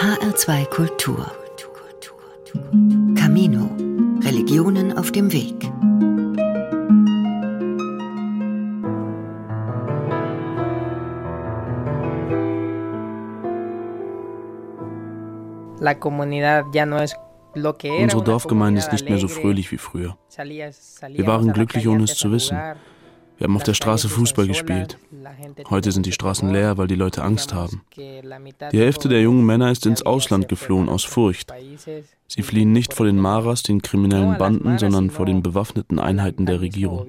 HR2 Kultur. Camino. Religionen auf dem Weg. Unsere Dorfgemeinde ist nicht mehr so fröhlich wie früher. Wir waren glücklich, ohne es zu wissen. Wir haben auf der Straße Fußball gespielt. Heute sind die Straßen leer, weil die Leute Angst haben. Die Hälfte der jungen Männer ist ins Ausland geflohen aus Furcht. Sie fliehen nicht vor den Maras, den kriminellen Banden, sondern vor den bewaffneten Einheiten der Regierung.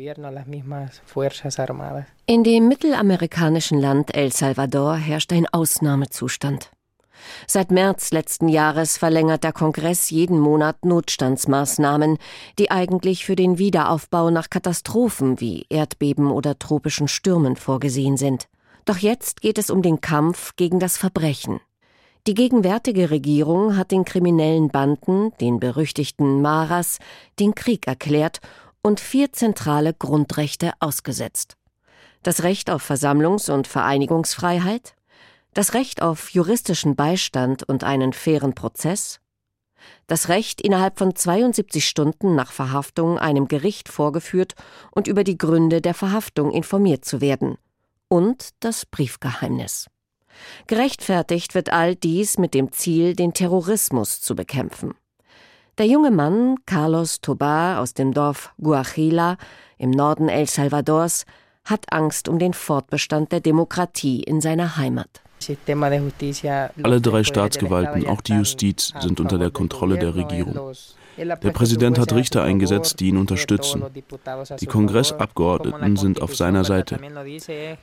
In dem mittelamerikanischen Land El Salvador herrscht ein Ausnahmezustand. Seit März letzten Jahres verlängert der Kongress jeden Monat Notstandsmaßnahmen, die eigentlich für den Wiederaufbau nach Katastrophen wie Erdbeben oder tropischen Stürmen vorgesehen sind. Doch jetzt geht es um den Kampf gegen das Verbrechen. Die gegenwärtige Regierung hat den kriminellen Banden, den berüchtigten Maras, den Krieg erklärt und vier zentrale Grundrechte ausgesetzt. Das Recht auf Versammlungs- und Vereinigungsfreiheit, das Recht auf juristischen Beistand und einen fairen Prozess, das Recht, innerhalb von 72 Stunden nach Verhaftung einem Gericht vorgeführt und über die Gründe der Verhaftung informiert zu werden, und das Briefgeheimnis. Gerechtfertigt wird all dies mit dem Ziel, den Terrorismus zu bekämpfen. Der junge Mann, Carlos Tobar aus dem Dorf Guajila im Norden El Salvadors, hat Angst um den Fortbestand der Demokratie in seiner Heimat. Alle drei Staatsgewalten, auch die Justiz, sind unter der Kontrolle der Regierung. Der Präsident hat Richter eingesetzt, die ihn unterstützen. Die Kongressabgeordneten sind auf seiner Seite.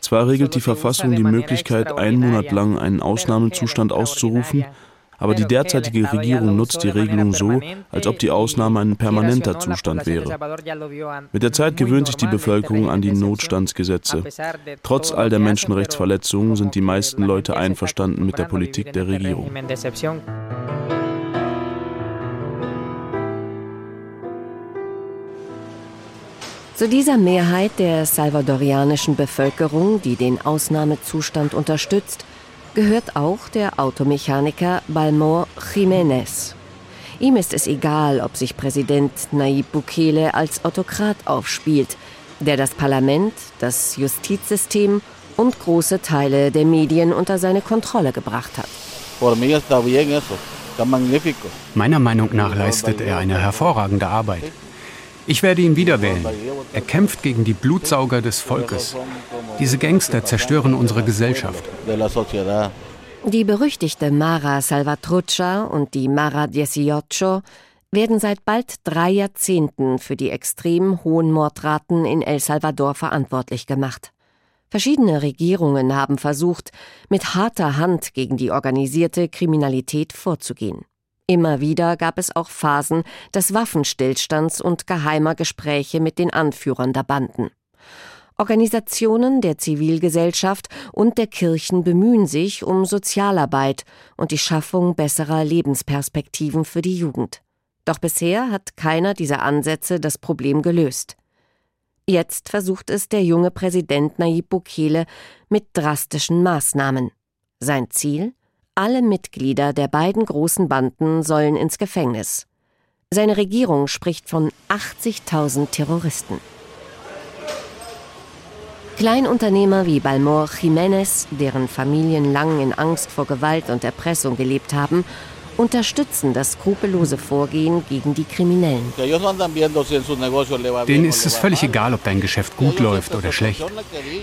Zwar regelt die Verfassung die Möglichkeit, einen Monat lang einen Ausnahmezustand auszurufen, aber die derzeitige Regierung nutzt die Regelung so, als ob die Ausnahme ein permanenter Zustand wäre. Mit der Zeit gewöhnt sich die Bevölkerung an die Notstandsgesetze. Trotz all der Menschenrechtsverletzungen sind die meisten Leute einverstanden mit der Politik der Regierung. Zu dieser Mehrheit der salvadorianischen Bevölkerung, die den Ausnahmezustand unterstützt, gehört auch der Automechaniker Balmor Jiménez. Ihm ist es egal, ob sich Präsident Nayib Bukele als Autokrat aufspielt, der das Parlament, das Justizsystem und große Teile der Medien unter seine Kontrolle gebracht hat. Meiner Meinung nach leistet er eine hervorragende Arbeit. Ich werde ihn wieder wählen. Er kämpft gegen die Blutsauger des Volkes. Diese Gangster zerstören unsere Gesellschaft. Die berüchtigte Mara Salvatrucha und die Mara Dieciocho werden seit bald drei Jahrzehnten für die extrem hohen Mordraten in El Salvador verantwortlich gemacht. Verschiedene Regierungen haben versucht, mit harter Hand gegen die organisierte Kriminalität vorzugehen. Immer wieder gab es auch Phasen des Waffenstillstands und geheimer Gespräche mit den Anführern der Banden. Organisationen der Zivilgesellschaft und der Kirchen bemühen sich um Sozialarbeit und die Schaffung besserer Lebensperspektiven für die Jugend. Doch bisher hat keiner dieser Ansätze das Problem gelöst. Jetzt versucht es der junge Präsident Nayib Bukele mit drastischen Maßnahmen. Sein Ziel? Alle Mitglieder der beiden großen Banden sollen ins Gefängnis. Seine Regierung spricht von 80.000 Terroristen. Kleinunternehmer wie Balmor Jiménez, deren Familien lang in Angst vor Gewalt und Erpressung gelebt haben, unterstützen das skrupellose Vorgehen gegen die Kriminellen. Denen ist es völlig egal, ob dein Geschäft gut läuft oder schlecht.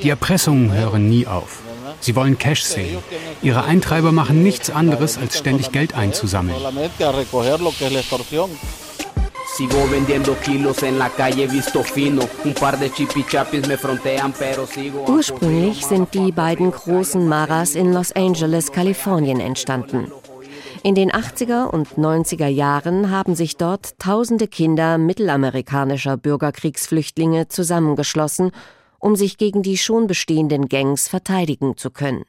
Die Erpressungen hören nie auf. Sie wollen Cash sehen. Ihre Eintreiber machen nichts anderes, als ständig Geld einzusammeln. Ursprünglich sind die beiden großen Maras in Los Angeles, Kalifornien entstanden. In den 80er und 90er Jahren haben sich dort tausende Kinder mittelamerikanischer Bürgerkriegsflüchtlinge zusammengeschlossen um sich gegen die schon bestehenden Gangs verteidigen zu können.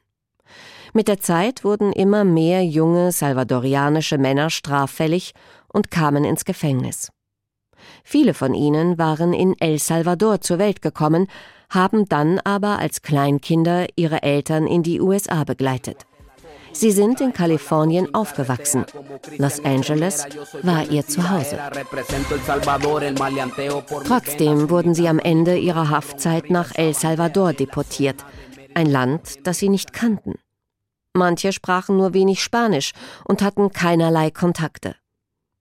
Mit der Zeit wurden immer mehr junge salvadorianische Männer straffällig und kamen ins Gefängnis. Viele von ihnen waren in El Salvador zur Welt gekommen, haben dann aber als Kleinkinder ihre Eltern in die USA begleitet. Sie sind in Kalifornien aufgewachsen. Los Angeles war ihr Zuhause. Trotzdem wurden sie am Ende ihrer Haftzeit nach El Salvador deportiert, ein Land, das sie nicht kannten. Manche sprachen nur wenig Spanisch und hatten keinerlei Kontakte.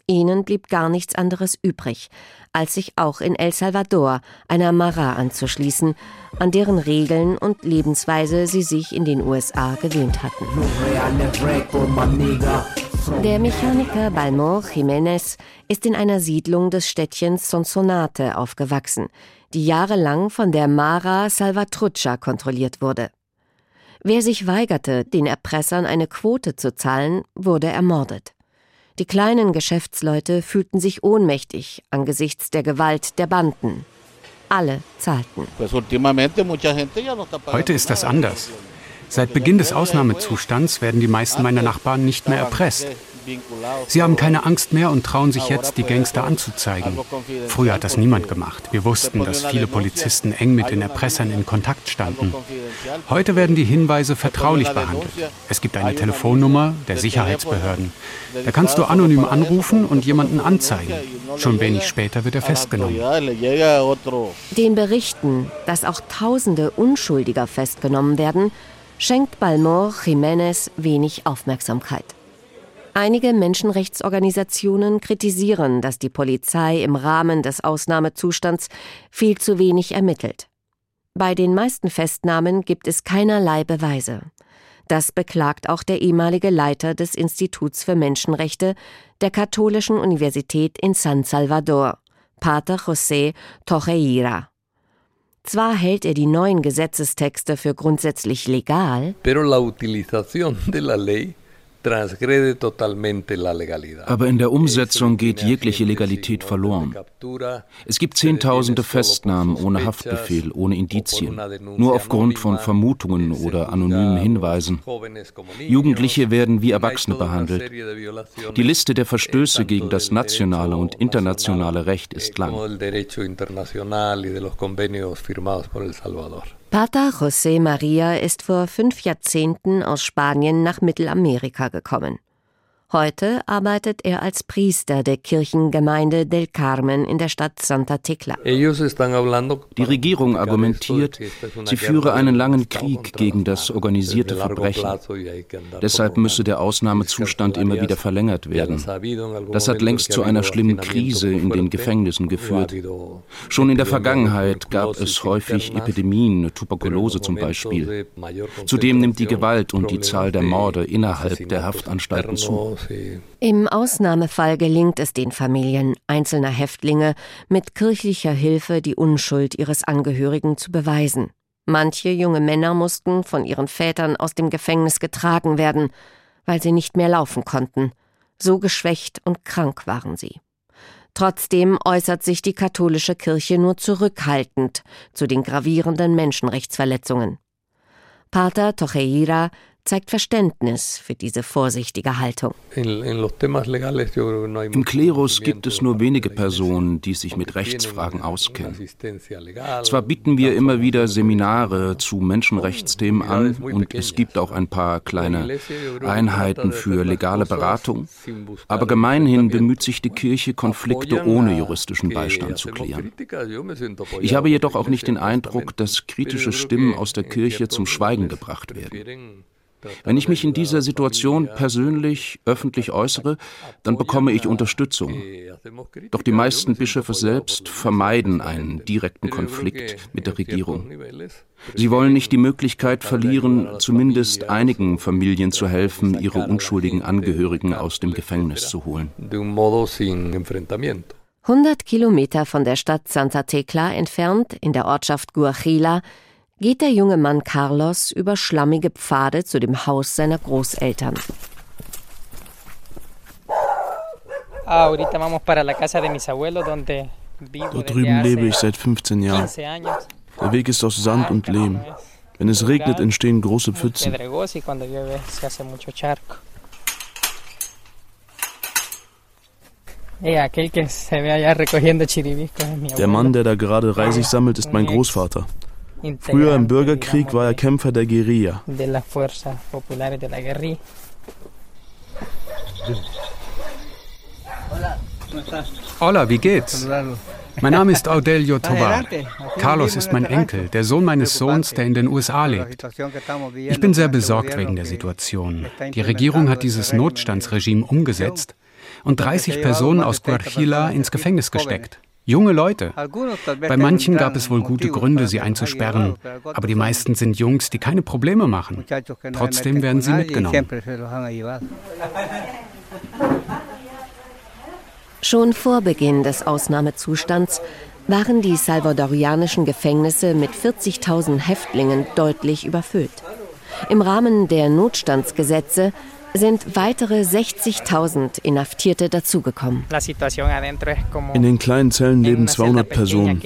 Ihnen blieb gar nichts anderes übrig, als sich auch in El Salvador einer Mara anzuschließen, an deren Regeln und Lebensweise sie sich in den USA gewöhnt hatten. Der Mechaniker Balmor Jiménez ist in einer Siedlung des Städtchens Sonsonate aufgewachsen, die jahrelang von der Mara Salvatrucha kontrolliert wurde. Wer sich weigerte, den Erpressern eine Quote zu zahlen, wurde ermordet. Die kleinen Geschäftsleute fühlten sich ohnmächtig angesichts der Gewalt der Banden. Alle zahlten. Heute ist das anders. Seit Beginn des Ausnahmezustands werden die meisten meiner Nachbarn nicht mehr erpresst. Sie haben keine Angst mehr und trauen sich jetzt, die Gangster anzuzeigen. Früher hat das niemand gemacht. Wir wussten, dass viele Polizisten eng mit den Erpressern in Kontakt standen. Heute werden die Hinweise vertraulich behandelt. Es gibt eine Telefonnummer der Sicherheitsbehörden. Da kannst du anonym anrufen und jemanden anzeigen. Schon wenig später wird er festgenommen. Den Berichten, dass auch Tausende Unschuldiger festgenommen werden, schenkt Balmor Jiménez wenig Aufmerksamkeit. Einige Menschenrechtsorganisationen kritisieren, dass die Polizei im Rahmen des Ausnahmezustands viel zu wenig ermittelt. Bei den meisten Festnahmen gibt es keinerlei Beweise. Das beklagt auch der ehemalige Leiter des Instituts für Menschenrechte der Katholischen Universität in San Salvador, Pater José Tojeira. Zwar hält er die neuen Gesetzestexte für grundsätzlich legal, pero la utilización de la ley aber in der Umsetzung geht jegliche Legalität verloren. Es gibt Zehntausende Festnahmen ohne Haftbefehl, ohne Indizien, nur aufgrund von Vermutungen oder anonymen Hinweisen. Jugendliche werden wie Erwachsene behandelt. Die Liste der Verstöße gegen das nationale und internationale Recht ist lang. Pater José María ist vor fünf Jahrzehnten aus Spanien nach Mittelamerika gekommen. Heute arbeitet er als Priester der Kirchengemeinde del Carmen in der Stadt Santa Tecla. Die Regierung argumentiert, sie führe einen langen Krieg gegen das organisierte Verbrechen. Deshalb müsse der Ausnahmezustand immer wieder verlängert werden. Das hat längst zu einer schlimmen Krise in den Gefängnissen geführt. Schon in der Vergangenheit gab es häufig Epidemien, Tuberkulose zum Beispiel. Zudem nimmt die Gewalt und die Zahl der Morde innerhalb der Haftanstalten zu. Im Ausnahmefall gelingt es den Familien einzelner Häftlinge, mit kirchlicher Hilfe die Unschuld ihres Angehörigen zu beweisen. Manche junge Männer mussten von ihren Vätern aus dem Gefängnis getragen werden, weil sie nicht mehr laufen konnten. So geschwächt und krank waren sie. Trotzdem äußert sich die katholische Kirche nur zurückhaltend zu den gravierenden Menschenrechtsverletzungen. Pater Tocheira zeigt Verständnis für diese vorsichtige Haltung. Im Klerus gibt es nur wenige Personen, die sich mit Rechtsfragen auskennen. Zwar bieten wir immer wieder Seminare zu Menschenrechtsthemen an und es gibt auch ein paar kleine Einheiten für legale Beratung, aber gemeinhin bemüht sich die Kirche, Konflikte ohne juristischen Beistand zu klären. Ich habe jedoch auch nicht den Eindruck, dass kritische Stimmen aus der Kirche zum Schweigen gebracht werden. Wenn ich mich in dieser Situation persönlich öffentlich äußere, dann bekomme ich Unterstützung. Doch die meisten Bischöfe selbst vermeiden einen direkten Konflikt mit der Regierung. Sie wollen nicht die Möglichkeit verlieren, zumindest einigen Familien zu helfen, ihre unschuldigen Angehörigen aus dem Gefängnis zu holen. 100 Kilometer von der Stadt Santa Tecla entfernt, in der Ortschaft Guachila, geht der junge Mann Carlos über schlammige Pfade zu dem Haus seiner Großeltern. Dort drüben lebe ich seit 15 Jahren. Der Weg ist aus Sand und Lehm. Wenn es regnet, entstehen große Pfützen. Der Mann, der da gerade Reisig sammelt, ist mein Großvater. Früher im Bürgerkrieg war er Kämpfer der Guerilla. Hola, wie geht's? Mein Name ist Audelio Tobar. Carlos ist mein Enkel, der Sohn meines Sohns, der in den USA lebt. Ich bin sehr besorgt wegen der Situation. Die Regierung hat dieses Notstandsregime umgesetzt und 30 Personen aus Guarchila ins Gefängnis gesteckt. Junge Leute. Bei manchen gab es wohl gute Gründe, sie einzusperren, aber die meisten sind Jungs, die keine Probleme machen. Trotzdem werden sie mitgenommen. Schon vor Beginn des Ausnahmezustands waren die salvadorianischen Gefängnisse mit 40.000 Häftlingen deutlich überfüllt. Im Rahmen der Notstandsgesetze sind weitere 60.000 Inhaftierte dazugekommen. In den kleinen Zellen leben 200 Personen.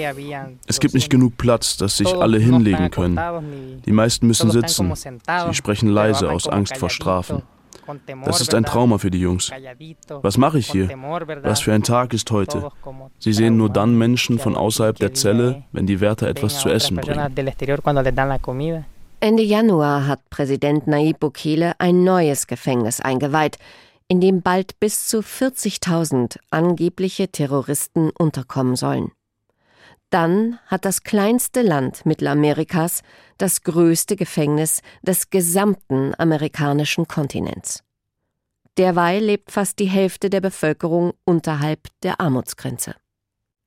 Es gibt nicht genug Platz, dass sich alle hinlegen können. Die meisten müssen sitzen. Sie sprechen leise aus Angst vor Strafen. Das ist ein Trauma für die Jungs. Was mache ich hier? Was für ein Tag ist heute? Sie sehen nur dann Menschen von außerhalb der Zelle, wenn die Wärter etwas zu essen bringen. Ende Januar hat Präsident Nayib Bukele ein neues Gefängnis eingeweiht, in dem bald bis zu 40.000 angebliche Terroristen unterkommen sollen. Dann hat das kleinste Land Mittelamerikas das größte Gefängnis des gesamten amerikanischen Kontinents. Derweil lebt fast die Hälfte der Bevölkerung unterhalb der Armutsgrenze.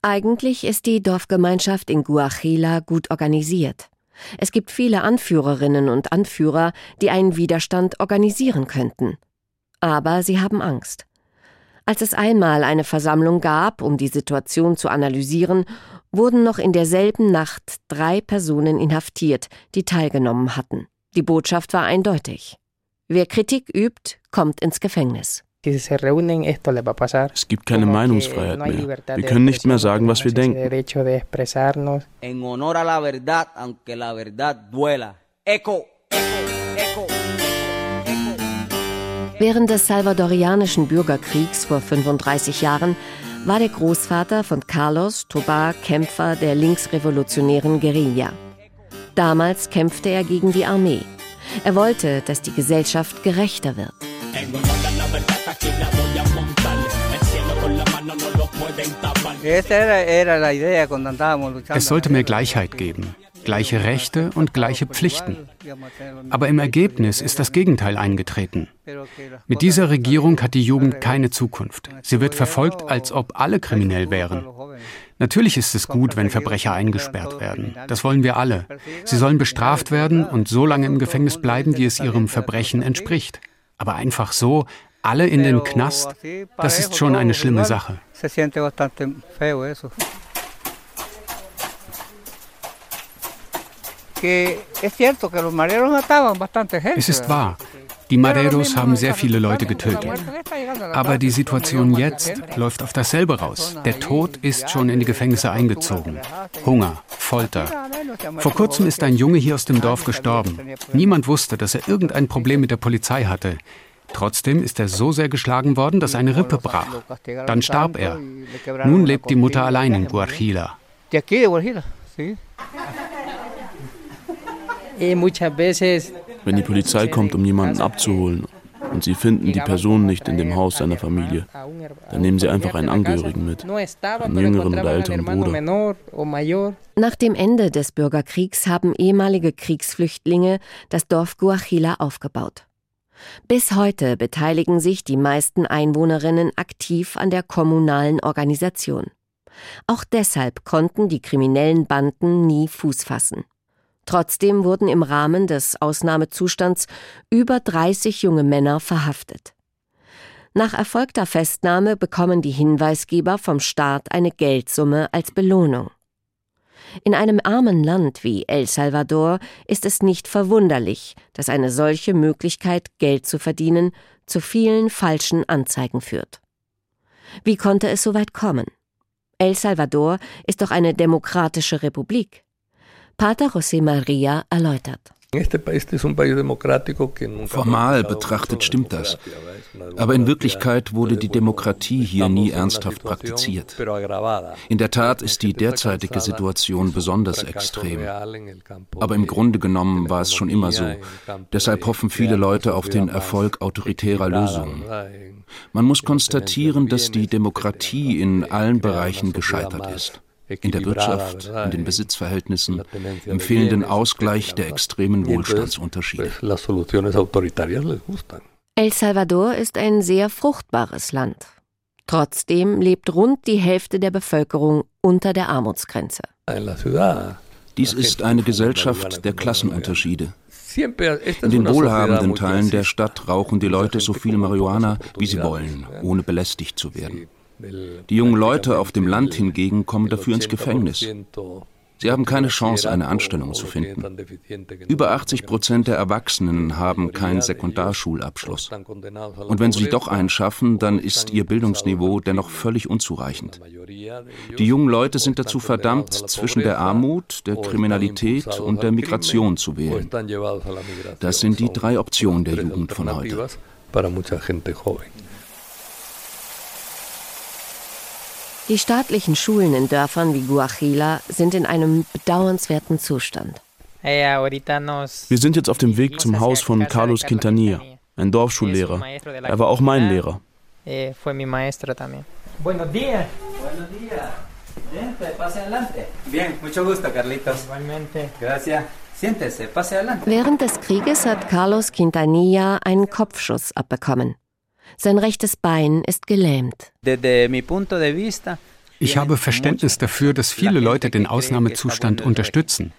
Eigentlich ist die Dorfgemeinschaft in Guachila gut organisiert. Es gibt viele Anführerinnen und Anführer, die einen Widerstand organisieren könnten. Aber sie haben Angst. Als es einmal eine Versammlung gab, um die Situation zu analysieren, wurden noch in derselben Nacht drei Personen inhaftiert, die teilgenommen hatten. Die Botschaft war eindeutig. Wer Kritik übt, kommt ins Gefängnis. Es gibt keine Meinungsfreiheit mehr. Wir können nicht mehr sagen, was wir denken. Während des salvadorianischen Bürgerkriegs vor 35 Jahren war der Großvater von Carlos Tobar Kämpfer der linksrevolutionären Guerilla. Damals kämpfte er gegen die Armee. Er wollte, dass die Gesellschaft gerechter wird. Es sollte mehr Gleichheit geben gleiche Rechte und gleiche Pflichten. Aber im Ergebnis ist das Gegenteil eingetreten. Mit dieser Regierung hat die Jugend keine Zukunft. Sie wird verfolgt, als ob alle kriminell wären. Natürlich ist es gut, wenn Verbrecher eingesperrt werden. Das wollen wir alle. Sie sollen bestraft werden und so lange im Gefängnis bleiben, wie es ihrem Verbrechen entspricht. Aber einfach so, alle in den Knast, das ist schon eine schlimme Sache. Es ist wahr. Die Mareros haben sehr viele Leute getötet. Aber die Situation jetzt läuft auf dasselbe raus. Der Tod ist schon in die Gefängnisse eingezogen. Hunger, Folter. Vor kurzem ist ein Junge hier aus dem Dorf gestorben. Niemand wusste, dass er irgendein Problem mit der Polizei hatte. Trotzdem ist er so sehr geschlagen worden, dass eine Rippe brach. Dann starb er. Nun lebt die Mutter allein in Guarchila. Eh, Wenn die Polizei kommt, um jemanden abzuholen und sie finden die Person nicht in dem Haus seiner Familie, dann nehmen sie einfach einen Angehörigen mit, einen jüngeren oder älteren Bruder. Nach dem Ende des Bürgerkriegs haben ehemalige Kriegsflüchtlinge das Dorf Guachila aufgebaut. Bis heute beteiligen sich die meisten Einwohnerinnen aktiv an der kommunalen Organisation. Auch deshalb konnten die kriminellen Banden nie Fuß fassen. Trotzdem wurden im Rahmen des Ausnahmezustands über 30 junge Männer verhaftet. Nach erfolgter Festnahme bekommen die Hinweisgeber vom Staat eine Geldsumme als Belohnung. In einem armen Land wie El Salvador ist es nicht verwunderlich, dass eine solche Möglichkeit, Geld zu verdienen, zu vielen falschen Anzeigen führt. Wie konnte es so weit kommen? El Salvador ist doch eine demokratische Republik. Pater José Maria erläutert. Formal betrachtet stimmt das. Aber in Wirklichkeit wurde die Demokratie hier nie ernsthaft praktiziert. In der Tat ist die derzeitige Situation besonders extrem. Aber im Grunde genommen war es schon immer so. Deshalb hoffen viele Leute auf den Erfolg autoritärer Lösungen. Man muss konstatieren, dass die Demokratie in allen Bereichen gescheitert ist in der Wirtschaft, in den Besitzverhältnissen, im fehlenden Ausgleich der extremen Wohlstandsunterschiede. El Salvador ist ein sehr fruchtbares Land. Trotzdem lebt rund die Hälfte der Bevölkerung unter der Armutsgrenze. Dies ist eine Gesellschaft der Klassenunterschiede. In den wohlhabenden Teilen der Stadt rauchen die Leute so viel Marihuana, wie sie wollen, ohne belästigt zu werden. Die jungen Leute auf dem Land hingegen kommen dafür ins Gefängnis. Sie haben keine Chance, eine Anstellung zu finden. Über 80 Prozent der Erwachsenen haben keinen Sekundarschulabschluss. Und wenn sie doch einen schaffen, dann ist ihr Bildungsniveau dennoch völlig unzureichend. Die jungen Leute sind dazu verdammt, zwischen der Armut, der Kriminalität und der Migration zu wählen. Das sind die drei Optionen der Jugend von heute. Die staatlichen Schulen in Dörfern wie Guajila sind in einem bedauernswerten Zustand. Wir sind jetzt auf dem Weg zum Haus von Carlos Quintanilla, ein Dorfschullehrer. Er war auch mein Lehrer. Während des Krieges hat Carlos Quintanilla einen Kopfschuss abbekommen. Sein rechtes Bein ist gelähmt. Ich habe Verständnis dafür, dass viele Leute den Ausnahmezustand unterstützen.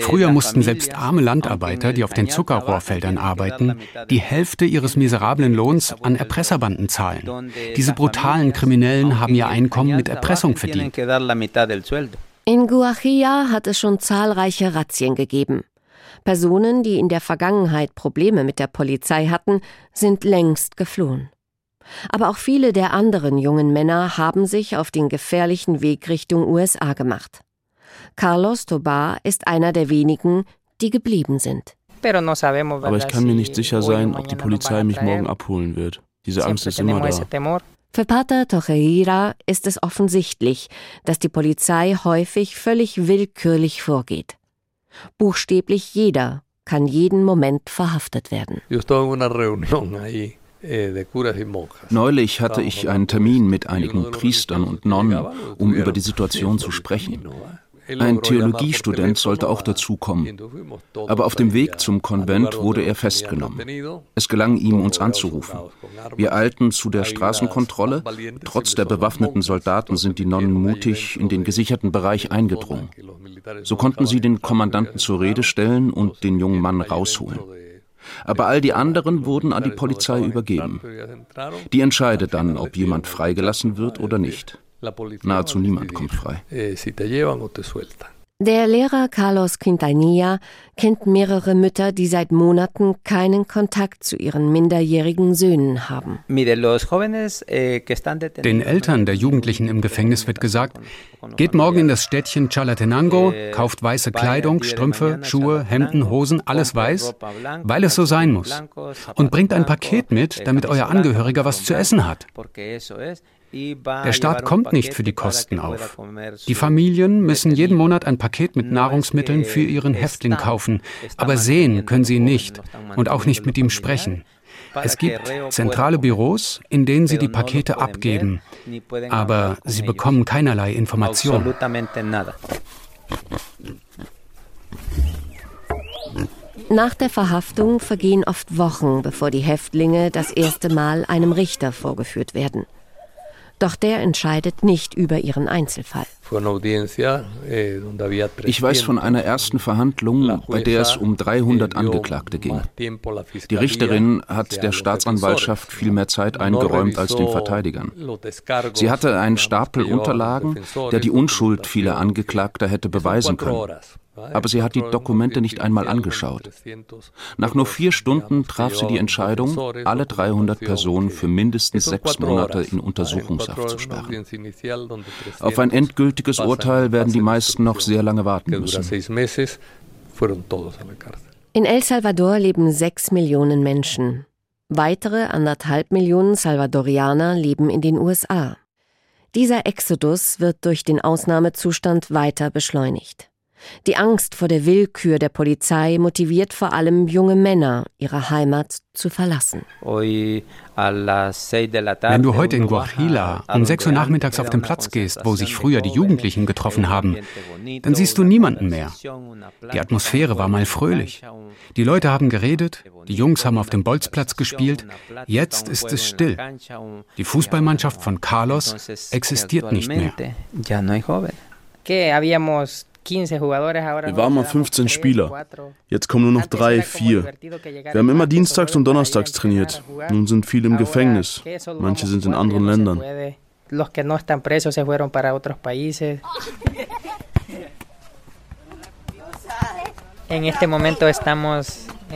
Früher mussten selbst arme Landarbeiter, die auf den Zuckerrohrfeldern arbeiten, die Hälfte ihres miserablen Lohns an Erpresserbanden zahlen. Diese brutalen Kriminellen haben ihr Einkommen mit Erpressung verdient. In Guajilla hat es schon zahlreiche Razzien gegeben. Personen, die in der Vergangenheit Probleme mit der Polizei hatten, sind längst geflohen. Aber auch viele der anderen jungen Männer haben sich auf den gefährlichen Weg Richtung USA gemacht. Carlos Tobar ist einer der wenigen, die geblieben sind. Aber ich kann mir nicht sicher sein, ob die Polizei mich morgen abholen wird. Diese Angst ist immer da. Für Pater Tocheira ist es offensichtlich, dass die Polizei häufig völlig willkürlich vorgeht. Buchstäblich jeder kann jeden Moment verhaftet werden. Eh, Neulich hatte ich einen Termin mit einigen Priestern und Nonnen, um über die Situation zu sprechen. Ein Theologiestudent sollte auch dazukommen. Aber auf dem Weg zum Konvent wurde er festgenommen. Es gelang ihm, uns anzurufen. Wir eilten zu der Straßenkontrolle. Trotz der bewaffneten Soldaten sind die Nonnen mutig in den gesicherten Bereich eingedrungen. So konnten sie den Kommandanten zur Rede stellen und den jungen Mann rausholen. Aber all die anderen wurden an die Polizei übergeben. Die entscheidet dann, ob jemand freigelassen wird oder nicht. Nahezu niemand kommt frei. Der Lehrer Carlos Quintanilla kennt mehrere Mütter, die seit Monaten keinen Kontakt zu ihren minderjährigen Söhnen haben. Eh, Den Eltern der Jugendlichen im Gefängnis wird gesagt, geht morgen in das Städtchen Chalatenango, eh, kauft weiße Kleidung, Strümpfe, Schuhe, Hemden, Hosen, alles weiß, weil es so sein muss. Und bringt ein Paket mit, damit euer Angehöriger was zu essen hat. Der Staat kommt nicht für die Kosten auf. Die Familien müssen jeden Monat ein Paket mit Nahrungsmitteln für ihren Häftling kaufen, aber sehen können sie ihn nicht und auch nicht mit ihm sprechen. Es gibt zentrale Büros, in denen sie die Pakete abgeben, aber sie bekommen keinerlei Informationen. Nach der Verhaftung vergehen oft Wochen, bevor die Häftlinge das erste Mal einem Richter vorgeführt werden. Doch der entscheidet nicht über ihren Einzelfall. Eh, ich weiß von einer ersten Verhandlung, bei der es um 300 Angeklagte ging. Die Richterin hat der Staatsanwaltschaft viel mehr Zeit eingeräumt als den Verteidigern. Sie hatte einen Stapel Unterlagen, der die Unschuld vieler Angeklagter hätte beweisen können aber sie hat die Dokumente nicht einmal angeschaut. Nach nur vier Stunden traf sie die Entscheidung, alle 300 Personen für mindestens sechs Monate in Untersuchungshaft zu sperren. Auf ein endgültiges Urteil werden die meisten noch sehr lange warten müssen. In El Salvador leben sechs Millionen Menschen. Weitere anderthalb Millionen Salvadorianer leben in den USA. Dieser Exodus wird durch den Ausnahmezustand weiter beschleunigt. Die Angst vor der Willkür der Polizei motiviert vor allem junge Männer, ihre Heimat zu verlassen. Wenn du heute in Guajila um 6 Uhr nachmittags auf den Platz gehst, wo sich früher die Jugendlichen getroffen haben, dann siehst du niemanden mehr. Die Atmosphäre war mal fröhlich. Die Leute haben geredet, die Jungs haben auf dem Bolzplatz gespielt. Jetzt ist es still. Die Fußballmannschaft von Carlos existiert nicht mehr. Wir waren mal 15 Spieler. Jetzt kommen nur noch drei, vier. Wir haben immer dienstags und donnerstags trainiert. Nun sind viele im Gefängnis. Manche sind in anderen Ländern.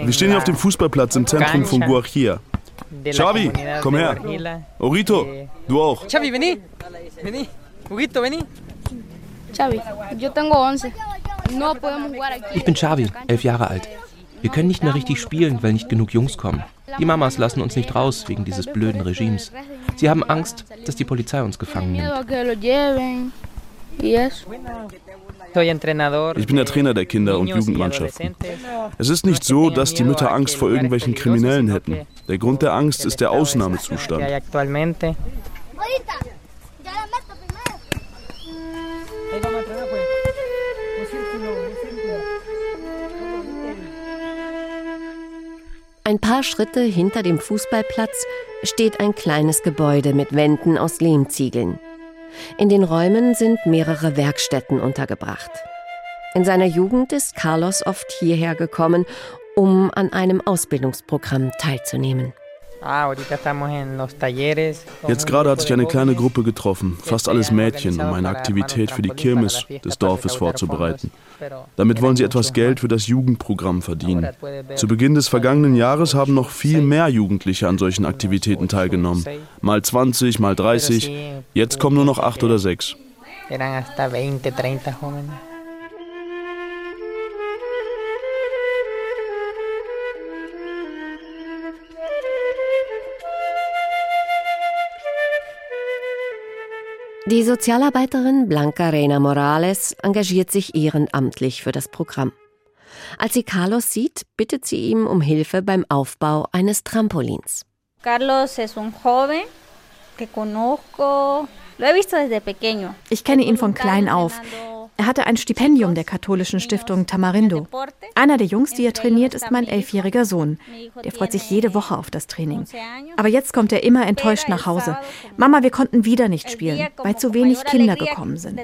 Wir stehen hier auf dem Fußballplatz im Zentrum von Guajira. Xavi, komm her. Orito, du auch. Xavi, vení. Vení. Orito, vení. Xavi, yo tengo 11. No podemos jugar aquí. Ich bin Xavi, elf Jahre alt. Wir können nicht mehr richtig spielen, weil nicht genug Jungs kommen. Die Mamas lassen uns nicht raus wegen dieses blöden Regimes. Sie haben Angst, dass die Polizei uns gefangen nimmt. Ich bin der Trainer der Kinder- und Jugendmannschaften. Es ist nicht so, dass die Mütter Angst vor irgendwelchen Kriminellen hätten. Der Grund der Angst ist der Ausnahmezustand. Ein paar Schritte hinter dem Fußballplatz steht ein kleines Gebäude mit Wänden aus Lehmziegeln. In den Räumen sind mehrere Werkstätten untergebracht. In seiner Jugend ist Carlos oft hierher gekommen, um an einem Ausbildungsprogramm teilzunehmen. Ah, Jetzt gerade hat sich eine kleine Gruppe getroffen, fast alles Mädchen, um eine Aktivität für die Kirmes des Dorfes vorzubereiten. Damit wollen sie etwas Geld für das Jugendprogramm verdienen. Zu Beginn des vergangenen Jahres haben noch viel mehr Jugendliche an solchen Aktivitäten teilgenommen. Mal 20, mal 30. Jetzt kommen nur noch acht oder sechs. Die Sozialarbeiterin Blanca Reina Morales engagiert sich ehrenamtlich für das Programm. Als sie Carlos sieht, bittet sie ihm um Hilfe beim Aufbau eines Trampolins. Carlos ist ein joven que conozco, lo he visto desde pequeño. Ich kenne ihn von klein auf. Er hatte ein Stipendium der katholischen Stiftung Tamarindo. Einer der Jungs, die er trainiert, ist mein elfjähriger Sohn. Der freut sich jede Woche auf das Training. Aber jetzt kommt er immer enttäuscht nach Hause. Mama, wir konnten wieder nicht spielen, weil zu wenig Kinder gekommen sind.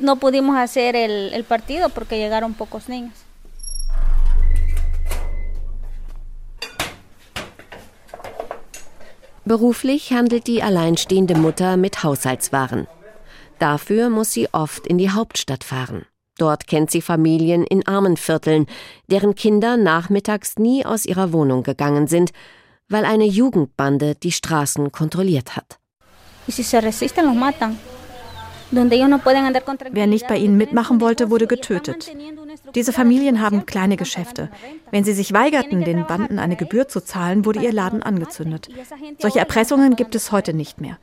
no pudimos hacer el, el partido porque llegaron pocos niños. Beruflich handelt die alleinstehende Mutter mit Haushaltswaren. Dafür muss sie oft in die Hauptstadt fahren. Dort kennt sie Familien in armen Vierteln, deren Kinder nachmittags nie aus ihrer Wohnung gegangen sind, weil eine Jugendbande die Straßen kontrolliert hat. Wer nicht bei ihnen mitmachen wollte, wurde getötet. Diese Familien haben kleine Geschäfte. Wenn sie sich weigerten, den Banden eine Gebühr zu zahlen, wurde ihr Laden angezündet. Solche Erpressungen gibt es heute nicht mehr.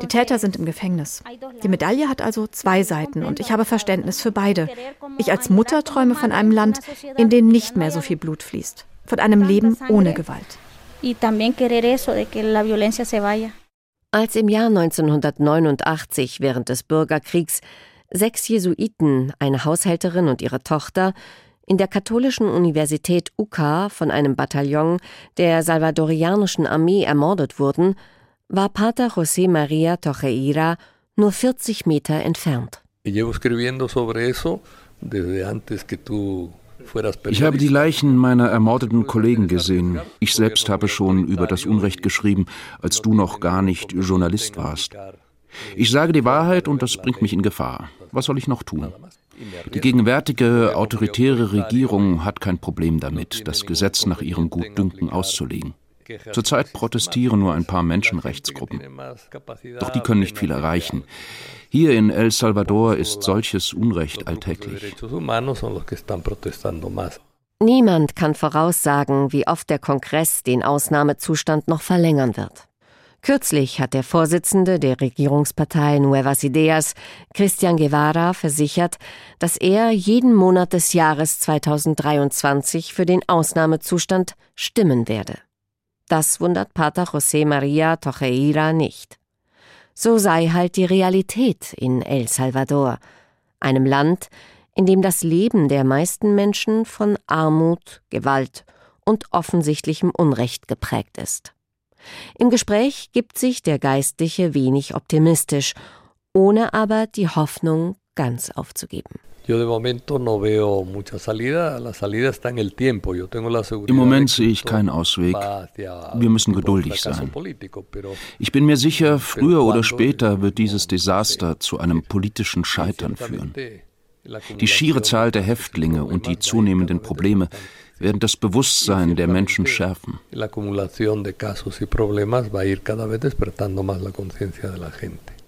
Die Täter sind im Gefängnis. Die Medaille hat also zwei Seiten und ich habe Verständnis für beide. Ich als Mutter träume von einem Land, in dem nicht mehr so viel Blut fließt. Von einem Leben ohne Gewalt. Y también querer eso de que la violencia se vaya. Als im Jahr 1989 während des Bürgerkriegs sechs Jesuiten, eine Haushälterin und ihre Tochter, in der katholischen Universität UCA von einem Bataillon der salvadorianischen Armee ermordet wurden, war Pater José María Tojeira nur 40 Meter entfernt. Ich habe die Leichen meiner ermordeten Kollegen gesehen. Ich selbst habe schon über das Unrecht geschrieben, als du noch gar nicht Journalist warst. Ich sage die Wahrheit und das bringt mich in Gefahr. Was soll ich noch tun? Die gegenwärtige autoritäre Regierung hat kein Problem damit, das Gesetz nach ihrem Gutdünken auszulegen. Zurzeit protestieren nur ein paar Menschenrechtsgruppen. Doch die können nicht viel erreichen. Hier in El Salvador ist solches Unrecht alltäglich. Niemand kann voraussagen, wie oft der Kongress den Ausnahmezustand noch verlängern wird. Kürzlich hat der Vorsitzende der Regierungspartei Nuevas Ideas, Christian Guevara, versichert, dass er jeden Monat des Jahres 2023 für den Ausnahmezustand stimmen werde. Das wundert Pater José María Tocheira nicht. So sei halt die Realität in El Salvador, einem Land, in dem das Leben der meisten Menschen von Armut, Gewalt und offensichtlichem Unrecht geprägt ist. Im Gespräch gibt sich der Geistliche wenig optimistisch, ohne aber die Hoffnung ganz aufzugeben. Im Moment sehe ich keinen Ausweg. Wir müssen geduldig sein. Ich bin mir sicher, früher oder später wird dieses Desaster zu einem politischen Scheitern führen. Die schiere Zahl der Häftlinge und die zunehmenden Probleme werden das Bewusstsein der Menschen schärfen. La acumulación de casos y problemas va a ir cada vez despertando más la conciencia de la gente.